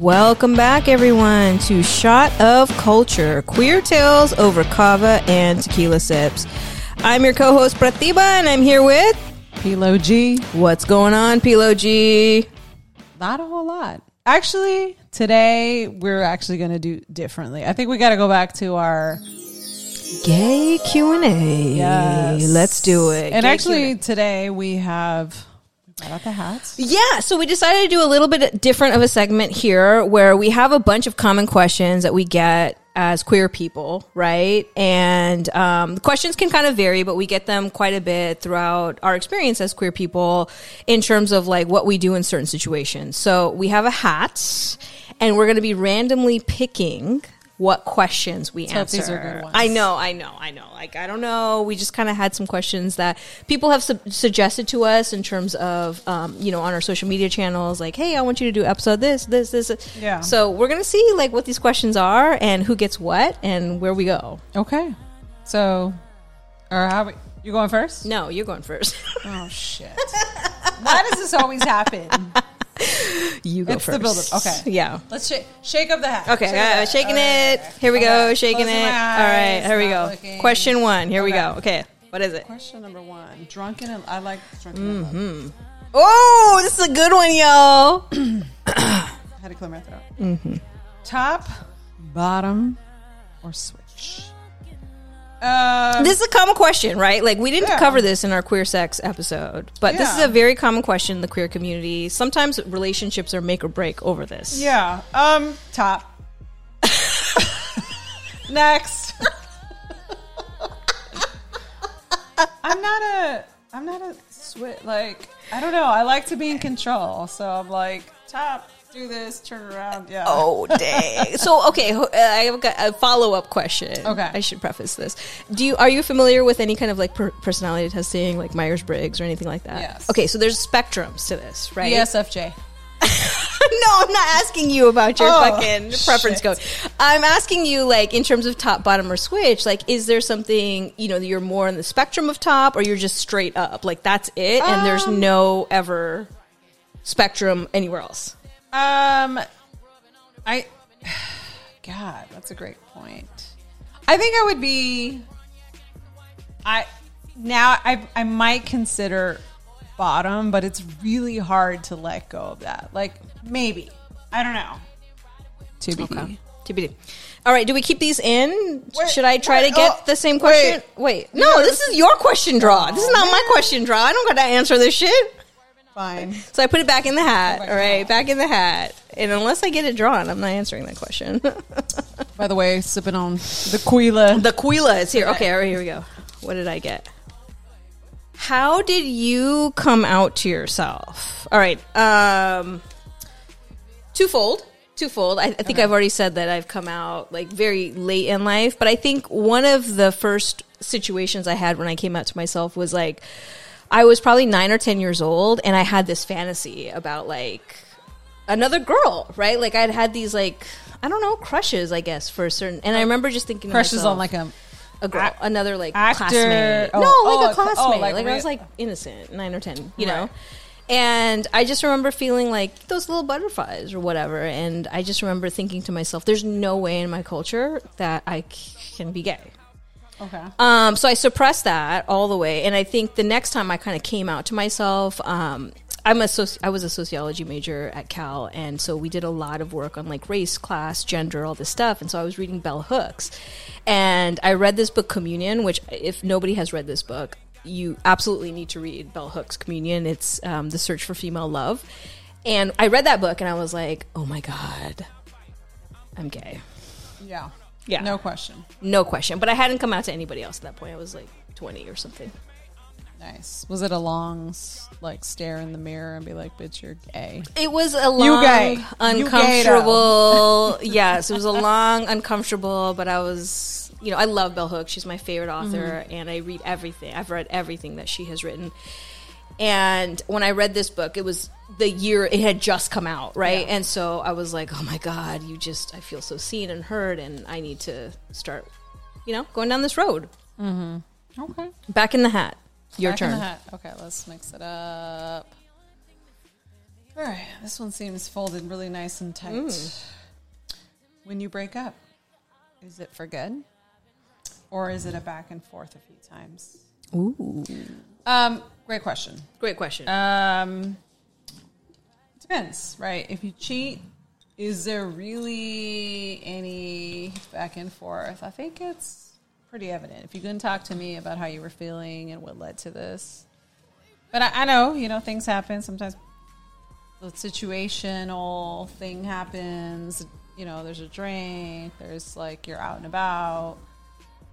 Welcome back, everyone, to Shot of Culture Queer Tales over Kava and Tequila Sips. I'm your co host, Pratibha, and I'm here with. Peelo G. What's going on, Peelo G? Not a whole lot. Actually, today we're actually going to do differently. I think we got to go back to our Gay Q&A. Yes. Let's do it. And Gay actually, Q&A. today we have got out the hats. Yeah, so we decided to do a little bit different of a segment here where we have a bunch of common questions that we get as queer people, right? And um, the questions can kind of vary, but we get them quite a bit throughout our experience as queer people in terms of like what we do in certain situations. So we have a hat, and we're going to be randomly picking what questions we hope answer. these are good ones. I know, I know, I know. Like, I don't know. We just kind of had some questions that people have su- suggested to us in terms of, um, you know, on our social media channels. Like, hey, I want you to do episode this, this, this. Yeah. So we're gonna see like what these questions are and who gets what and where we go. Okay. So, or how we, you going first? No, you're going first. Oh, shit. Why does this always happen? you go It's the first. buildup. Okay. Yeah. Let's shake, shake up the hat. Okay, Shake uh, shaking Okay, it. Here we go, shaking Closing it. All right, here we go. looking. Question one. Here we go. Okay, what is it? Question number one. Drunken and I like drunken Mm-hmm. Oh, this is a good one, yo. I had to clear my throat. Mm-hmm. Top, bottom, or switch? Um, This is a common question, right? Like we didn't Yeah. cover this in our queer sex episode, but this is a very common question in the queer community. Sometimes relationships are make or break over this. yeah. Um. Top. Next. I'm not a. I'm not a switch. Like I don't know. I like to be in control, so I'm like top. Do this. Turn around. Yeah. Oh dang! so okay, uh, I have got a follow up question. Okay. I should preface this. Do you are you familiar with any kind of like per- personality testing, like Myers Briggs or anything like that? Yes. Okay, so there's spectrums to this, right? ESFJ. no, I'm not asking you about your Oh, fucking preference shit. code. I'm asking you, like, in terms of top, bottom, or switch, like, is there something, you know, you're more on the spectrum of top or you're just straight up? Like, that's it, and there's Um, no ever spectrum anywhere else? Um, I, God, that's a great point. I think I would be. I now I I might consider bottom, but it's really hard to let go of that. Like maybe I don't know. To be TBD. All right, do we keep these in? Wait, Should I try wait, to get oh, the same question? Wait, no, this is your question draw. This is not my question draw. I don't got to answer this shit. Fine. So I put it back in the hat. back All right, hat. back in the hat. And unless I get it drawn, I'm not answering that question. By the way, sipping on the Quila. The Quila is here. Okay, all right, here we go. What did I get? How did you come out to yourself? All right. Um twofold. Twofold. I, I think I've already said that I've come out like very late in life, but I think one of the first situations I had when I came out to myself was like I was probably nine or ten years old, and I had this fantasy about like another girl, right? Like I'd had these like I don't know crushes, I guess, for a certain. And I remember just thinking Crushes myself, on like a a girl, Ac- another like actor- classmate. oh, no, oh, oh, like a a cl- oh, classmate. like like I was like innocent, nine or ten, you know. And I just remember feeling like those little butterflies or whatever. And I just remember thinking to myself, "There's no way in my culture that I c- can be gay." Okay. Um, so I suppressed that all the way, and I think the next time I kind of came out to myself, um, I'm a soci- I was a sociology major at Cal, and so we did a lot of work on like race, class, gender, all this stuff. And so I was reading Bell Hooks, and I read this book Communion, which if nobody has read this book, you absolutely need to read Bell Hooks Communion. It's um, the search for female love, and I read that book, and I was like, oh my god, I'm gay. Yeah. Yeah. No question. No question. But I hadn't come out to anybody else at that point. I was like 20 or something. Nice. Was it a long like stare in the mirror and be like, "Bitch, you're gay"? It was a You long, gay. Uncomfortable. yes, it was a long, uncomfortable. But I was, you know, I love Bell Hooks. She's my favorite author, mm-hmm. and I read everything. I've read everything that she has written. And when I read this book, it was the year it had just come out, right? And so I was like, oh my god, you just, I feel so seen and heard, and I need to start, you know, going down this road. Okay. Back in the hat. Your Back in turn. the hat. Okay, let's mix it up. All right, this one seems folded really nice and tight. Mm. When you break up, is it for good, or is it a back and forth a few times? Ooh. Um, great question. Great question. Um, depends, right? If you cheat, is there really any back and forth? I think it's pretty evident. If you can talk to me about how you were feeling and what led to this, but I, I know you know things happen sometimes. The situational thing happens. You know, there's a drink. There's like you're out and about.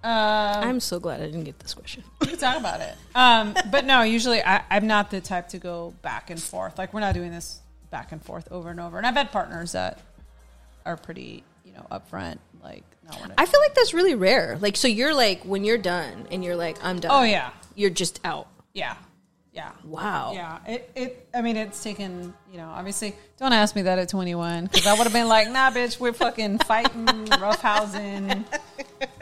Um, I'm so glad I didn't get this question. we can talk about it. Um, but no, usually I, I'm not the type to go back and forth. Like we're not doing this back and forth over and over. And I've had partners that are pretty, you know, upfront. Like, not. I feel like that's really rare. Like, so you're like, when you're done and you're like, I'm done. oh yeah, You're just out. yeah, yeah. Wow. Yeah, it, it. I mean, it's taken. You know, obviously, don't ask me that at 21 because I would have been like, "Nah, bitch, we're fucking fighting, roughhousing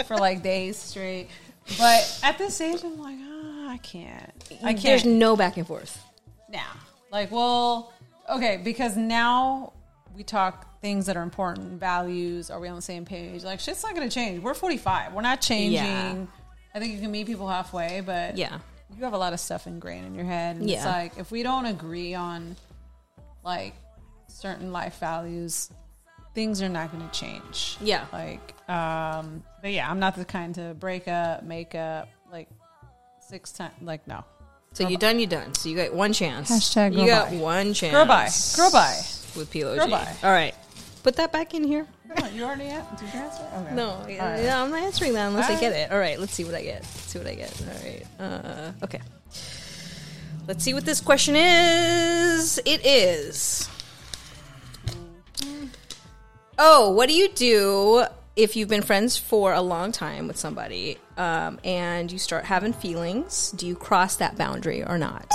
for like days straight." But at this age, I'm like, ah, I can't. I can't. There's no back and forth. now. Like, well, okay, because now we talk things that are important, values. Are we on the same page? Like, shit's not going to change. We're 45. We're not changing. Yeah. I think you can meet people halfway, but Yeah. you have a lot of stuff ingrained in your head. And it's Yeah. like, if we don't agree on like certain life values, things are not going to change. Yeah. Like, um, but yeah, I'm not the kind to break up, make up, like six times. Like, no. So you done, you done. So you got one chance. Hashtag you girl got bye. one chance. Girl bye. Girl bye. With PLOG. Girl bye. All right. Put that back in here. Oh, you already at, did you answer? Okay. No, All right. yeah, I'm not answering that unless All I get it. All right, let's see what I get. Let's see what I get. All right. Uh, okay. Let's see what this question is. It is. Oh, what do you do if you've been friends for a long time with somebody um, and you start having feelings? Do you cross that boundary or not?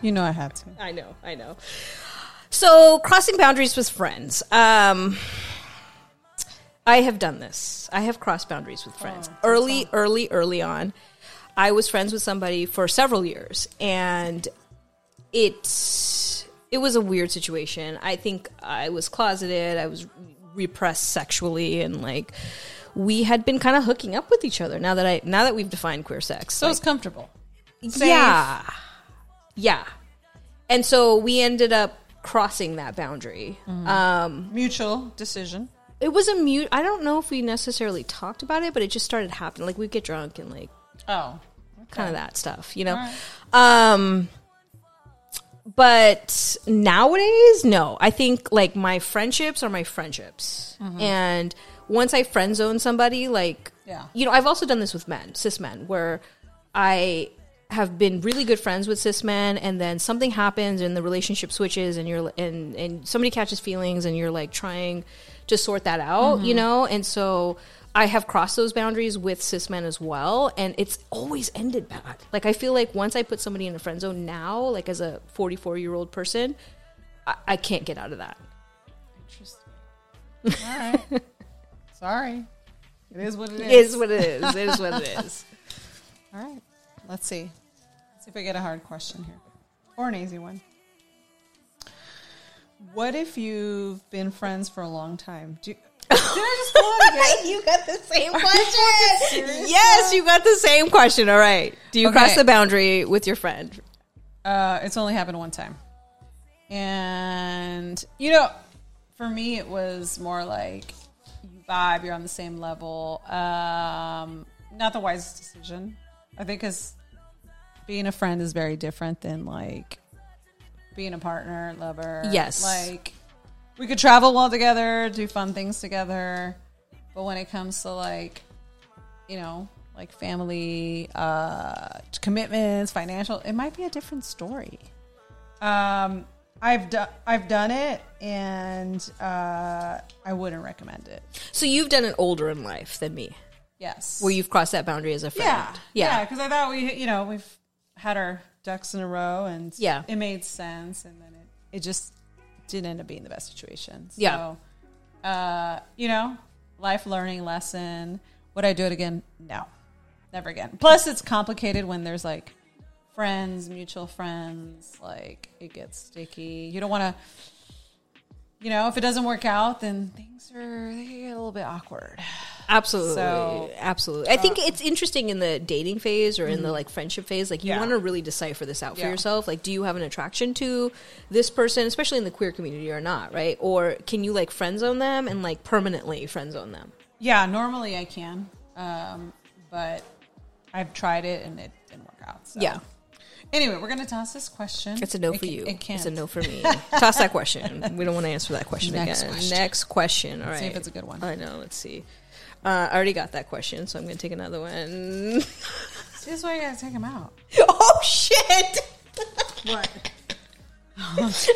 You know I had to. I know, I know. So, crossing boundaries with friends. Um, I have done this. I have crossed boundaries with friends. early, early, early on, I was friends with somebody for several years, and it it was a weird situation. I think I was closeted. I was repressed sexually, and like we had been kind of hooking up with each other. Now that I now that we've defined queer sex, So like- it's comfortable. Safe. yeah. Yeah. And so we ended up crossing that boundary. Um, Mutual decision. it was a mute. I don't know if we necessarily talked about it, but it just started happening. Like we'd get drunk and like Oh. kind of that stuff, you know? Um, but nowadays, no. I think like my friendships are my friendships. Mm-hmm. And once I friend zone somebody, like, Yeah. you know, I've also done this with men, cis men, where I have been really good friends with cis men and then something happens and the relationship switches and you're and and somebody catches feelings and you're like trying to sort that out you mm-hmm. know and so i have crossed those boundaries with cis men as well and it's always ended bad like i feel like once i put somebody in a friend zone now like as a 44 year old person I, I can't get out of that Interesting. All right. Sorry. It is what it it is. is what it is it is what it is All right. Let's see. Let's see if I get a hard question here. Or an easy one. What if you've been friends for a long time? Do you, did I just pull it again? you got the same fucking question. serious Yes, you got the same question. All right. Do you Okay. cross the boundary with your friend? Uh, it's only happened one time. And, you know, for me, it was more like you vibe, you're on the same level. Um, not the wisest decision. I think because being a friend is very different than like being a partner, lover. Yes. Like, we could travel well together, do fun things together. But when it comes to like, you know, like family uh, commitments, financial, it might be a different story. Um, I've done I've done it, and uh, I wouldn't recommend it. So you've done it older in life than me, Yes, where you've crossed that boundary as a friend. yeah, yeah, yeah, because I thought we, you know, we've had our ducks in a row, and Yeah. it made sense, and then it, it just didn't end up being the best situation. So, Yeah. uh, you know, life learning lesson. Would I do it again? No, never again. Plus, it's complicated when there's like friends, mutual friends, like it gets sticky. You don't want to, you know, if it doesn't work out, then things are they get a little bit awkward. Absolutely. So- absolutely. I think it's interesting in the dating phase or in the like friendship phase. Like you Yeah. want to really decipher this out for Yeah. yourself. Like, do you have an attraction to this person, especially in the queer community or not, right? Or can you like friend zone them and like permanently friend zone them? Yeah, normally I can, um, but I've tried it and it didn't work out. So. Yeah. Anyway, we're gonna toss this question. It's a no It for ca- you. It can't. It's a no for me. Toss that question. We don't want to answer that question Next again. question. Next question. All right. see if it's a good one. I know. Let's see. Uh, I already got that question, so I'm going to take another one. This is why you gotta take them out. oh shit! What?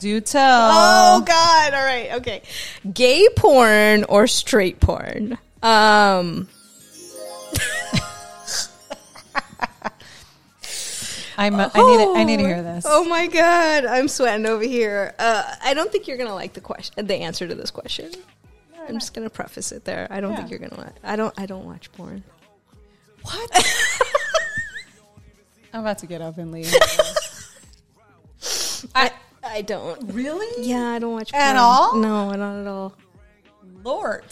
Do tell. Oh god! All right. Okay. Gay porn or straight porn? Um. I'm. I need. To, I need to hear this. Oh my god! I'm sweating over here. Uh, I don't think you're gonna like the question, the answer to this question. I'm just gonna preface it there. I don't Yeah. think you're gonna. Like, I don't. I don't watch porn. What? I'm about to get up and leave. I. I don't. really? Yeah, I don't watch porn. At all? No, not at all. Lord.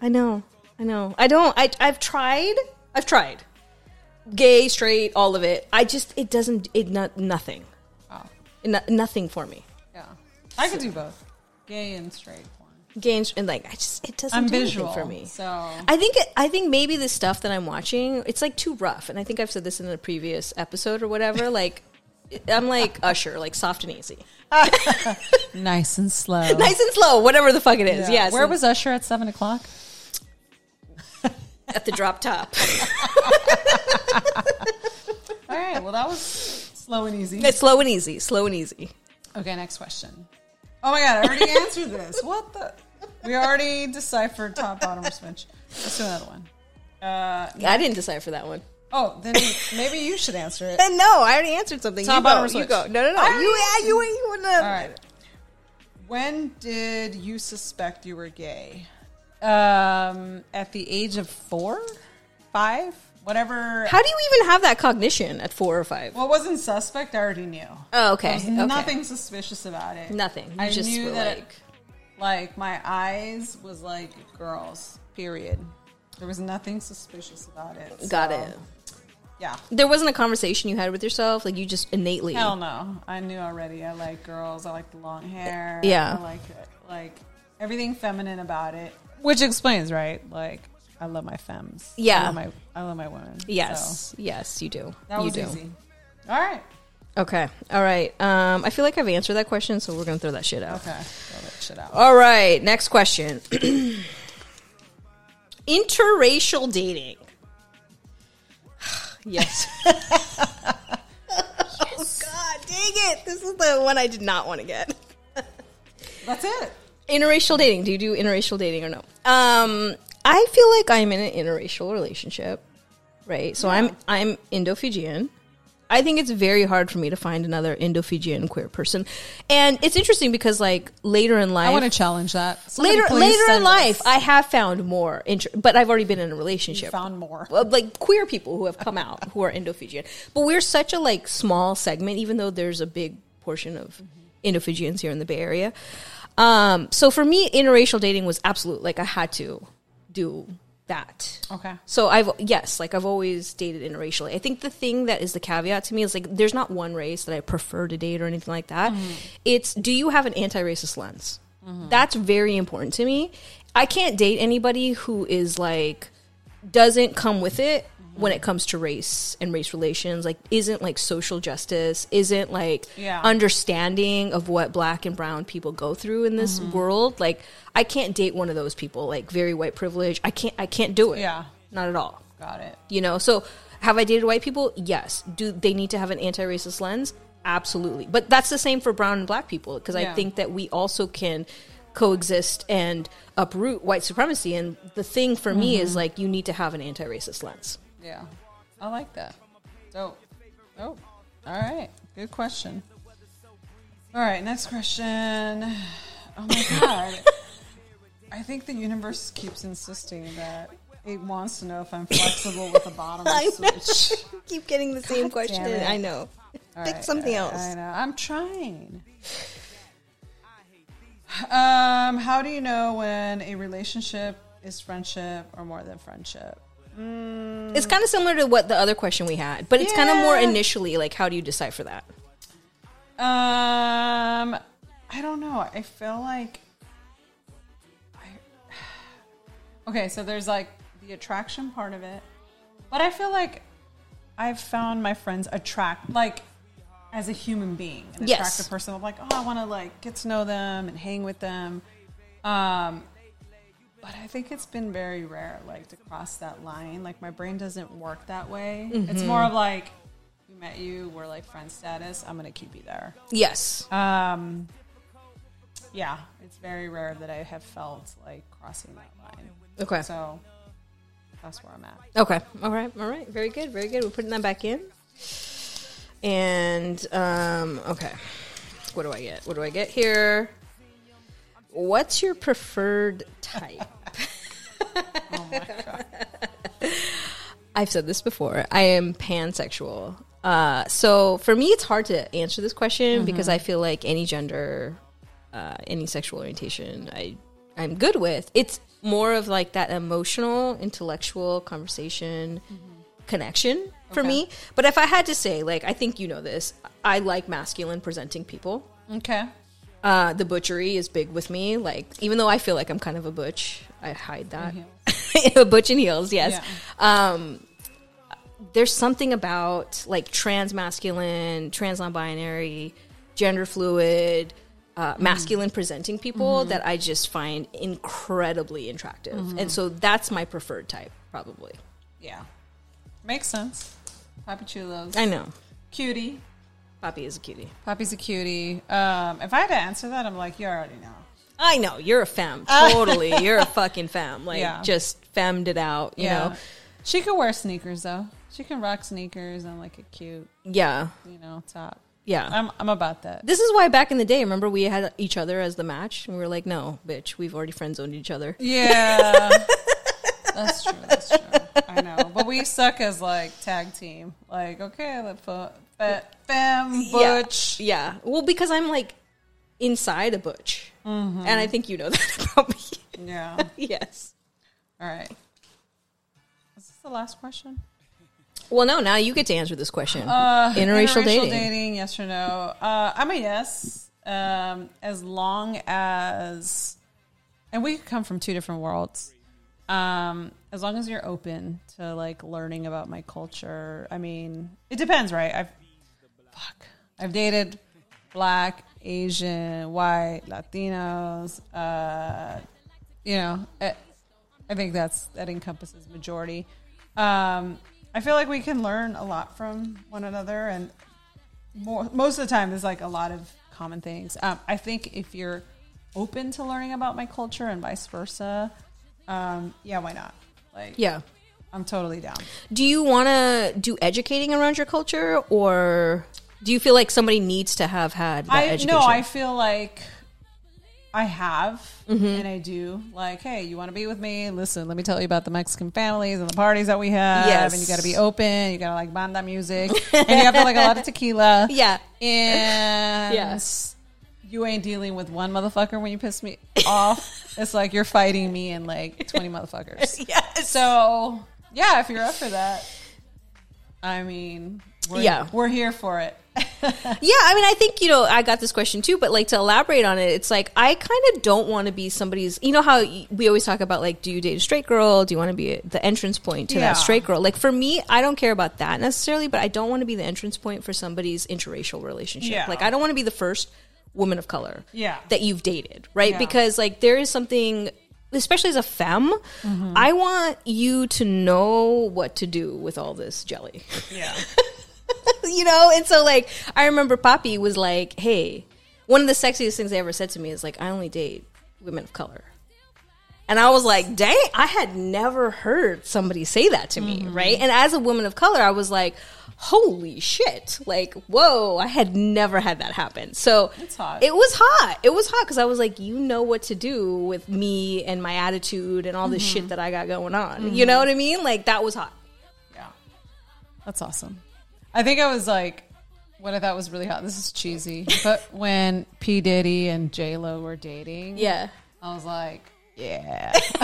I know. I know. I don't. I. I've tried. I've tried. Gay, straight, all of it. I just. It doesn't. It not nothing. Oh, No, nothing for me. yeah. I could do both, gay and straight Gay and, like I just. It doesn't I'm do visual anything for me. so I think it, I think maybe the stuff that I'm watching, it's like too rough. And I think I've said this in a previous episode or whatever. Like I'm like Usher, like soft and easy, nice and slow. nice and slow, whatever the fuck it is. Yeah. Yes. Where was Usher at seven o'clock? at the drop top? All right. Well, that was slow and easy. it's slow and easy, slow and easy. Okay, next question. Oh my god, I already answered this. What the? We already deciphered top, bottom, or switch. Let's do another one. Uh, I didn't decide for that one. oh, then maybe you should answer it. No, I already answered something. Top, you bottom, go. or You switch? go. No, no, no. I You, yeah, you, you wouldn't have. All right. When did you suspect you were gay? Um, at the age of four, five, whatever. How do you even have that cognition at four or five? Well, it wasn't suspect. I already knew. Oh, okay. There was okay. nothing suspicious about it. Nothing. You I just knew that, like, like my eyes was like girls. Period. There was nothing suspicious about it. got so, it. Yeah. There wasn't a conversation you had with yourself. Like you just innately. Hell no. I knew already. I like girls. I like the long hair. Yeah. I like it. Like everything feminine about it. Which explains, right? Like I love my femmes. Yeah. I love my I love my women. Yes, So, yes, you do. that you was do. easy. All right. Okay, all right. Um, I feel like I've answered that question, so we're gonna throw that shit out. Okay. Throw that shit out. All right, next question. Interracial dating. yes. oh God, dang it! This is the one I did not want to get. That's it. interracial dating. Do you do interracial dating or no? Um, I feel like I'm in an interracial relationship, right? So I'm I'm Indo-Fijian. I think it's very hard for me to find another Indo-Fijian queer person, and it's interesting because like later in life, I want to challenge that. Somebody later later in life, us. I have found more, inter- but I've already been in a You relationship. found more. Like queer people who have come out who are Indo-Fijian, but we're such a like small segment, even though there's a big portion of Indo-Fijians here in the Bay Area. Um, so for me, interracial dating was absolute. Like I had to do that. Okay. So I've yes, like I've always dated interracially. I think the thing that is the caveat to me is like there's not one race that I prefer to date or anything like that. Mm-hmm. It's do you have an anti-racist lens? Mm-hmm. That's very important to me. I can't date anybody who is like doesn't come with it when it comes to race and race relations like isn't like social justice isn't like Yeah. understanding of what black and brown people go through in this world like i can't date one of those people like very white privilege i can't i can't do it Yeah. not at all Got it. you know so have i dated white people yes do they need to have an anti-racist lens absolutely but that's the same for brown and black people because Yeah. i think that we also can coexist and uproot white supremacy and the thing for me Mm-hmm. is like you need to have an anti-racist lens Yeah. I like that. Dope. Oh. All right. Good question. All right. Next question. Oh my God. I think the universe keeps insisting that it wants to know if I'm flexible with the bottom I switch. Keep getting the same question. I know. All Pick right, something I- else. I know. I'm trying. Um, how do you know when a relationship is friendship or more than friendship? It's kind of similar to what the other question we had, but it's kind of more initially like how do you decipher that? Um, I don't know. I feel like. I, okay, so there's like the attraction part of it, but I feel like I've found my friends attract like as a human being, an Yes. attractive person. I'm like, oh, I want to like get to know them and hang with them. Um, but I think it's been very rare, like to cross that line. Like my brain doesn't work that way. It's more of like, we met you, we're like friend status. I'm gonna keep you there. Yes. Um, yeah, it's very rare that I have felt like crossing that line. Okay. So that's where I'm at. Okay. All right. All right. Very good. Very good. We're putting that back in. And um, okay, what do I get? What do I get here? What's your preferred type? Oh my god. I've said this before. I am pansexual. Uh, so for me, it's hard to answer this question because I feel like any gender, uh, any sexual orientation, I I'm good with. It's more of like that emotional, intellectual conversation connection for Okay. me. But if I had to say, like, I think you know this, I like masculine presenting people. Okay. Uh, the butchery is big with me. Like, even though I feel like I'm kind of a butch, I hide that. a butch in heels, yes. Um, there's something about like trans masculine, trans non binary, gender fluid, uh, masculine presenting people that I just find incredibly attractive. And so that's my preferred type, probably. Yeah. Makes sense. Papi Chulos. I know. Cutie. Poppy is a cutie. Papi's a cutie. Um, if I had to answer that, I'm like, you already know. I know. You're a femme. Totally. you're a fucking femme. Like, Yeah. just femmed it out, you know? She could wear sneakers though. She can rock sneakers and like a cute, Yeah. you know, top. Yeah. I'm I'm about that. This is why back in the day, remember we had each other as the match, and we were like, "No, bitch, we've already friend zoned each other." Yeah. that's true. That's true. I know. But we suck as like tag team. Like, okay, let's put fe- femme, butch. Yeah, well, because I'm like inside a butch, and I think you know that about me. Yeah. yes. All right. Is this the last question? Well, no. Now you get to answer this question. Uh, interracial, dating. yes or no? Uh, I'm a yes. Um, as long as, and we could come from two different worlds. Um, as long as you're open to like learning about my culture. I mean, it depends, right? I've, fuck, I've dated black, Asian, white, Latinos. Uh, you know, I, I think that's that encompasses majority. Um, I feel like we can learn a lot from one another, and more, most of the time, there's like a lot of common things. Um, I think if you're open to learning about my culture and vice versa, um, yeah, why not? Like, Yeah. I'm totally down. Do you want to do educating around your culture, or do you feel like somebody needs to have had that I education? no, I feel like I have, Mm-hmm. and I do. Like, hey, you want to be with me? Listen, let me tell you about the Mexican families and the parties that we have. Yes. and you got to be open. You got to like banda music, and you have to like a lot of tequila. Yeah. and Yes. you ain't dealing with one motherfucker when you piss me off. it's like you're fighting me and like twenty motherfuckers. Yes. So yeah, if you're up for that, I mean, we're, Yeah. we're here for it. Yeah, I mean, I think you know, I got this question too, but like to elaborate on it, it's like I kind of don't want to be somebody's. You know how we always talk about like, do you date a straight girl? Do you want to be the entrance point to Yeah. that straight girl? Like for me, I don't care about that necessarily, but I don't want to be the entrance point for somebody's interracial relationship. Yeah. Like I don't want to be the first woman of color Yeah. that you've dated, right? Yeah. Because like there is something. Especially as a femme, mm-hmm. I want you to know what to do with all this jelly Yeah. you know and so like i remember poppy was like hey one of the sexiest things they ever said to me is like i only date women of color And I was like, dang, I had never heard somebody say that to me, Mm-hmm. right? And as a woman of color, I was like, holy shit. Like, whoa, I had never had that happen. So It's hot. it was hot. It was hot because I was like, you know what to do with me and my attitude and all this Mm-hmm. shit that I got going on. You know what I mean? Like, that was hot. Yeah. That's awesome. I think I was like, what I thought was really hot. This is cheesy, but when P Diddy and J Lo were dating, Yeah. I was like, yeah.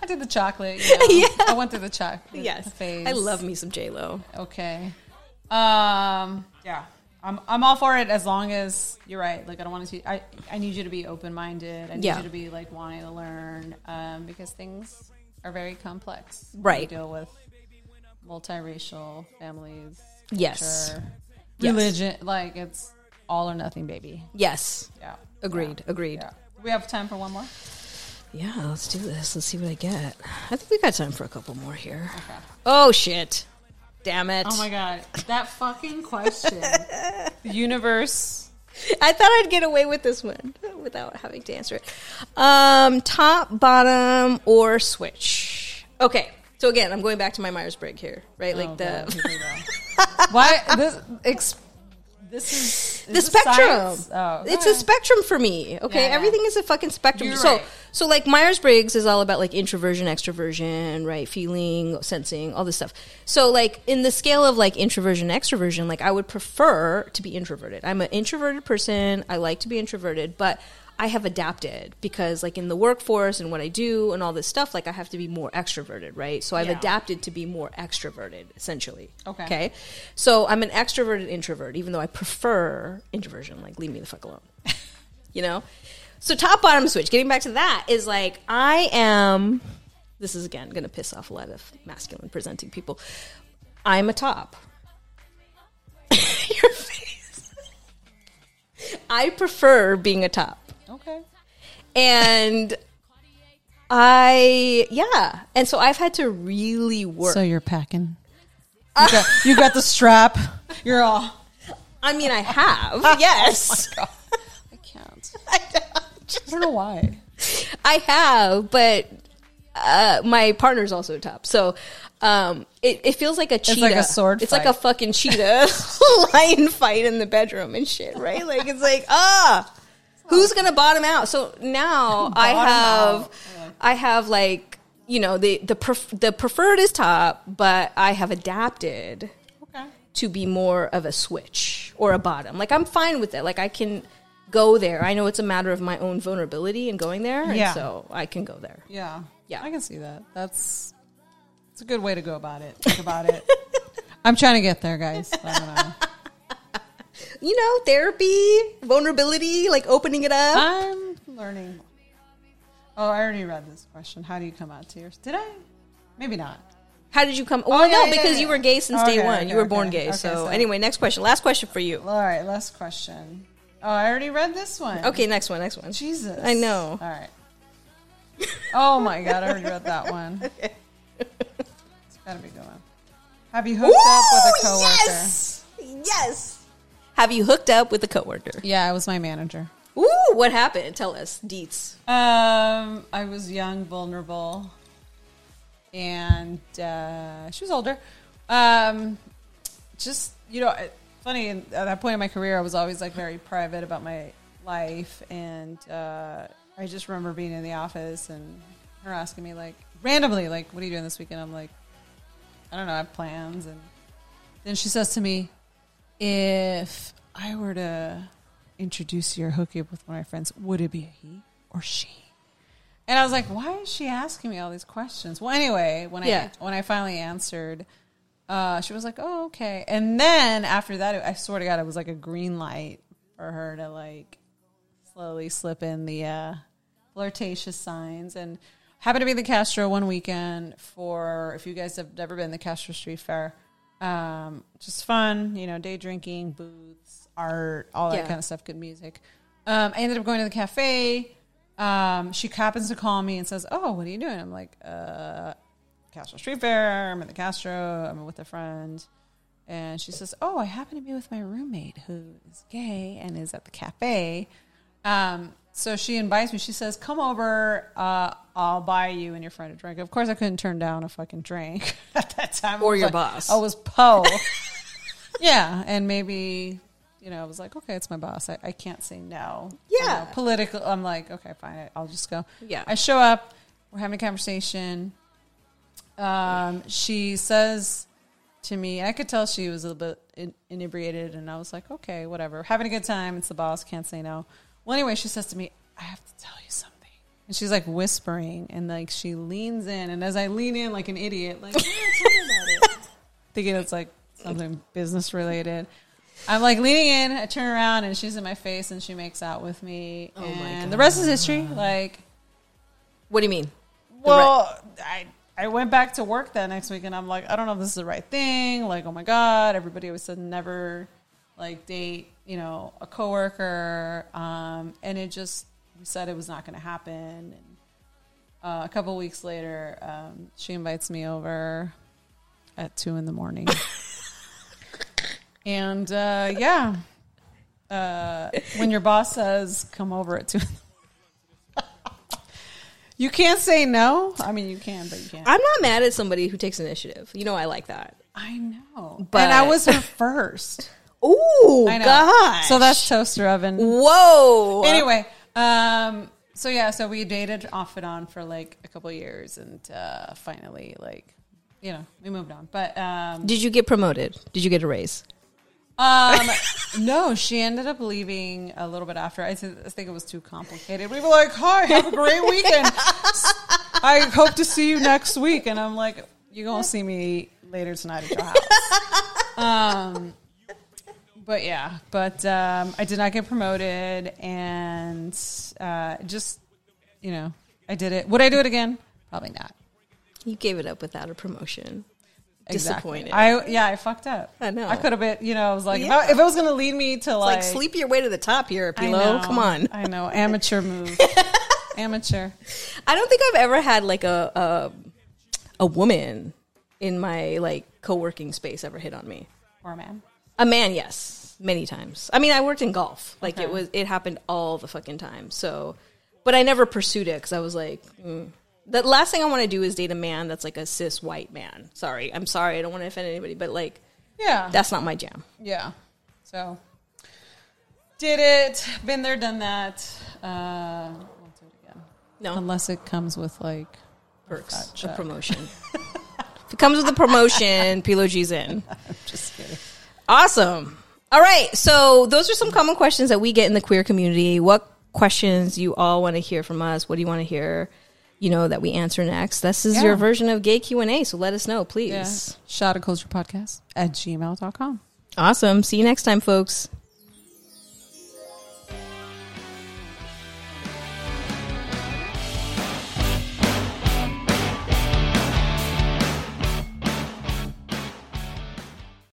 I did the chocolate. You know? Yeah. I went through the chocolate Yes. phase. I love me some J-Lo. Okay. Um. Yeah. I'm, I'm all for it as long as you're right. Like I don't want to. I I need you to be open minded. I need Yeah. you to be like wanting to learn. Um. Because things are very complex. Right. You deal with multiracial families. Yes. culture, Yes. Religion. Like it's all or nothing, baby. Yes. Yeah. Agreed. Agreed. Yeah. We have time for one more? Yeah, let's do this. Let's see what I get. I think we got time for a couple more here. Oh shit! Damn it! Oh my god, that fucking question. the universe. I thought I'd get away with this one without having to answer it. Um, top, bottom, or switch. Okay, so again, I'm going back to my Myers Briggs here, right? Like Oh, the God, here we go. Why this? Ex, this is, the is this spectrum. Oh, it's okay. a spectrum for me. Okay, Yeah, yeah. everything is a fucking spectrum. You're so, right. so like Myers Briggs is all about like introversion, extroversion, right? Feeling, sensing, all this stuff. So, like in the scale of like introversion, extroversion, like I would prefer to be introverted. I'm an introverted person. I like to be introverted, but I have adapted because like in the workforce and what I do and all this stuff, like I have to be more extroverted, right? So I've Yeah. adapted to be more extroverted, essentially. Okay. Okay. So I'm an extroverted introvert, even though I prefer introversion. Like, leave me the fuck alone. you know? So top bottom switch, getting back to that, is like I am this is again gonna piss off a lot of masculine presenting people. I'm a top. Your face. I prefer being a top. Okay. And I yeah. And so I've had to really work. So you're packing. You got, you got the strap. You're all. I mean I have. yes. I can't. I don't- I don't know why. I have, but uh, my partner's also a top. So um, it, it feels like a cheetah. like a sword It's fight. like a fucking cheetah lion fight in the bedroom and shit, right? Like it's like ah, who's gonna bottom out? So now I have. Yeah. I have like you know the the pref- the preferred is top, but I have adapted Okay. to be more of a switch or a bottom. Like I'm fine with it. Like I can go there. I know it's a matter of my own vulnerability and going there, Yeah. and so I can go there. Yeah. Yeah. I can see that. That's it's a good way to go about it. Think about it. I'm trying to get there, guys. I don't know. You know, therapy, vulnerability, like opening it up. I'm learning. Oh, I already read this question. How do you come out to yours? Did I? Maybe not. How did you come? Oh, well, Oh, yeah, no, yeah, because yeah. you were gay since day one. okay, you were okay. born gay. Okay, so, so- anyway, next question. Last question for you. All right, last question. Oh, I already read this one. Okay, next one. Next one. Jesus. I know. All right. Oh my god, I already read that one. It's gotta be going. Have you hooked up with a Ooh, coworker? Yes. Yes. Have you hooked up with a coworker? Yeah, it was my manager. Ooh, what happened? Tell us, deets. Um, I was young, vulnerable, and uh, she was older. Um, just you know, funny. At that point in my career, I was always like very private about my life, and uh, I just remember being in the office and her asking me like randomly, like, "What are you doing this weekend?" I'm like, "I don't know. I have plans." And then she says to me, "If I were to introduce you or hook you up with one of my friends, would it be a he or she?" And I was like, "Why is she asking me all these questions?" Well, anyway, when Yeah. I when I finally answered, uh, she was like, "Oh, okay." And then after that, I swear to God, it was like a green light for her to like slowly slip in the uh, flirtatious signs. And happened to be the Castro one weekend for if you guys have never been to the Castro Street Fair, um, just fun, you know, day drinking, booths, art, all that Yeah. kind of stuff, good music. Um, I ended up going to the cafe. Um, she happens to call me and says, "Oh, what are you doing?" I'm like, "Uh, Castro Street Fair. I'm at the Castro. I'm with a friend." And she says, "Oh, I happen to be with my roommate who is gay and is at the cafe." Um, so she invites me. She says, "Come over. Uh, I'll buy you and your friend a drink." Of course, I couldn't turn down a fucking drink at that time. Or your like- boss. I was Poe. yeah, and maybe you know, I was like, okay, it's my boss. I, I can't say no. You Yeah. know, political. I'm like, okay, fine. I'll just go. Yeah. I show up. We're having a conversation. Um, she says to me, I could tell she was a little bit in, inebriated, and I was like, okay, whatever. Having a good time. It's the boss. Can't say no. Well, anyway, she says to me, I have to tell you something. And she's like whispering, and like she leans in, and as I lean in like an idiot, like, yeah, tell me about it. Thinking it's like something business related. I'm like leaning in, I turn around, and she's in my face, and she makes out with me. Oh my and the rest is history. Like, What do you mean? well, I I went back to work that next week, and I'm like, I don't know if this is the right thing. Like, oh my god, everybody always said never like date, you know, a coworker, um, and it just we said it was not going to happen. And uh, a couple weeks later, um, she invites me over at two in the morning, and uh, yeah, uh, when your boss says come over at two. You can't say no. I mean, you can, but you can't. I'm not mad at somebody who takes initiative. You know, I like that. I know, But- and I was her first. Ooh, I know. gosh. So that's toaster oven. whoa. Anyway, um, so yeah, so we dated off and on for like a couple years, and uh, finally, like, you know, we moved on. But um, did you get promoted? Did you get a raise? um, no, she ended up leaving a little bit after. I, th- I think it was too complicated. We were like, "Hi, have a great weekend. I hope to see you next week." And I'm like, "You're gonna see me later tonight at your house." um, but yeah, but um, I did not get promoted, and uh, just you know, I did it. Would I do it again? Probably not. You gave it up without a promotion. Exactly. Disappointed. I yeah, I fucked up. I know. I could have been. You know, I was like, if, Yeah. I, if it was going to lead me to like, like, sleep your way to the top here, Peelo. know. Come on. I know, amateur move, amateur. I don't think I've ever had like a a, a woman in my like co-working space ever hit on me. Or a man. A man, yes, many times. I mean, I worked in golf. Like it was, it happened all the fucking time. So, but I never pursued it because I was like, mm. the last thing I want to do is date a man that's like a cis white man. Sorry, I'm sorry, I don't want to offend anybody, but like Yeah, that's not my jam. yeah. So did it? Been there, done that. Uh, won't do it again No unless it comes with like perks, fat a promotion. if it comes with a promotion, Peelo G's in. Just kidding. Awesome. All right. So those are some common questions that we get in the queer community. What questions you all want to hear from us? What do you want to hear? You know that we answer next. This is Yeah. your version of gay Q and A. So let us know, please. Yeah. Shot of culture podcast at gmail.com. Awesome. See you next time, folks.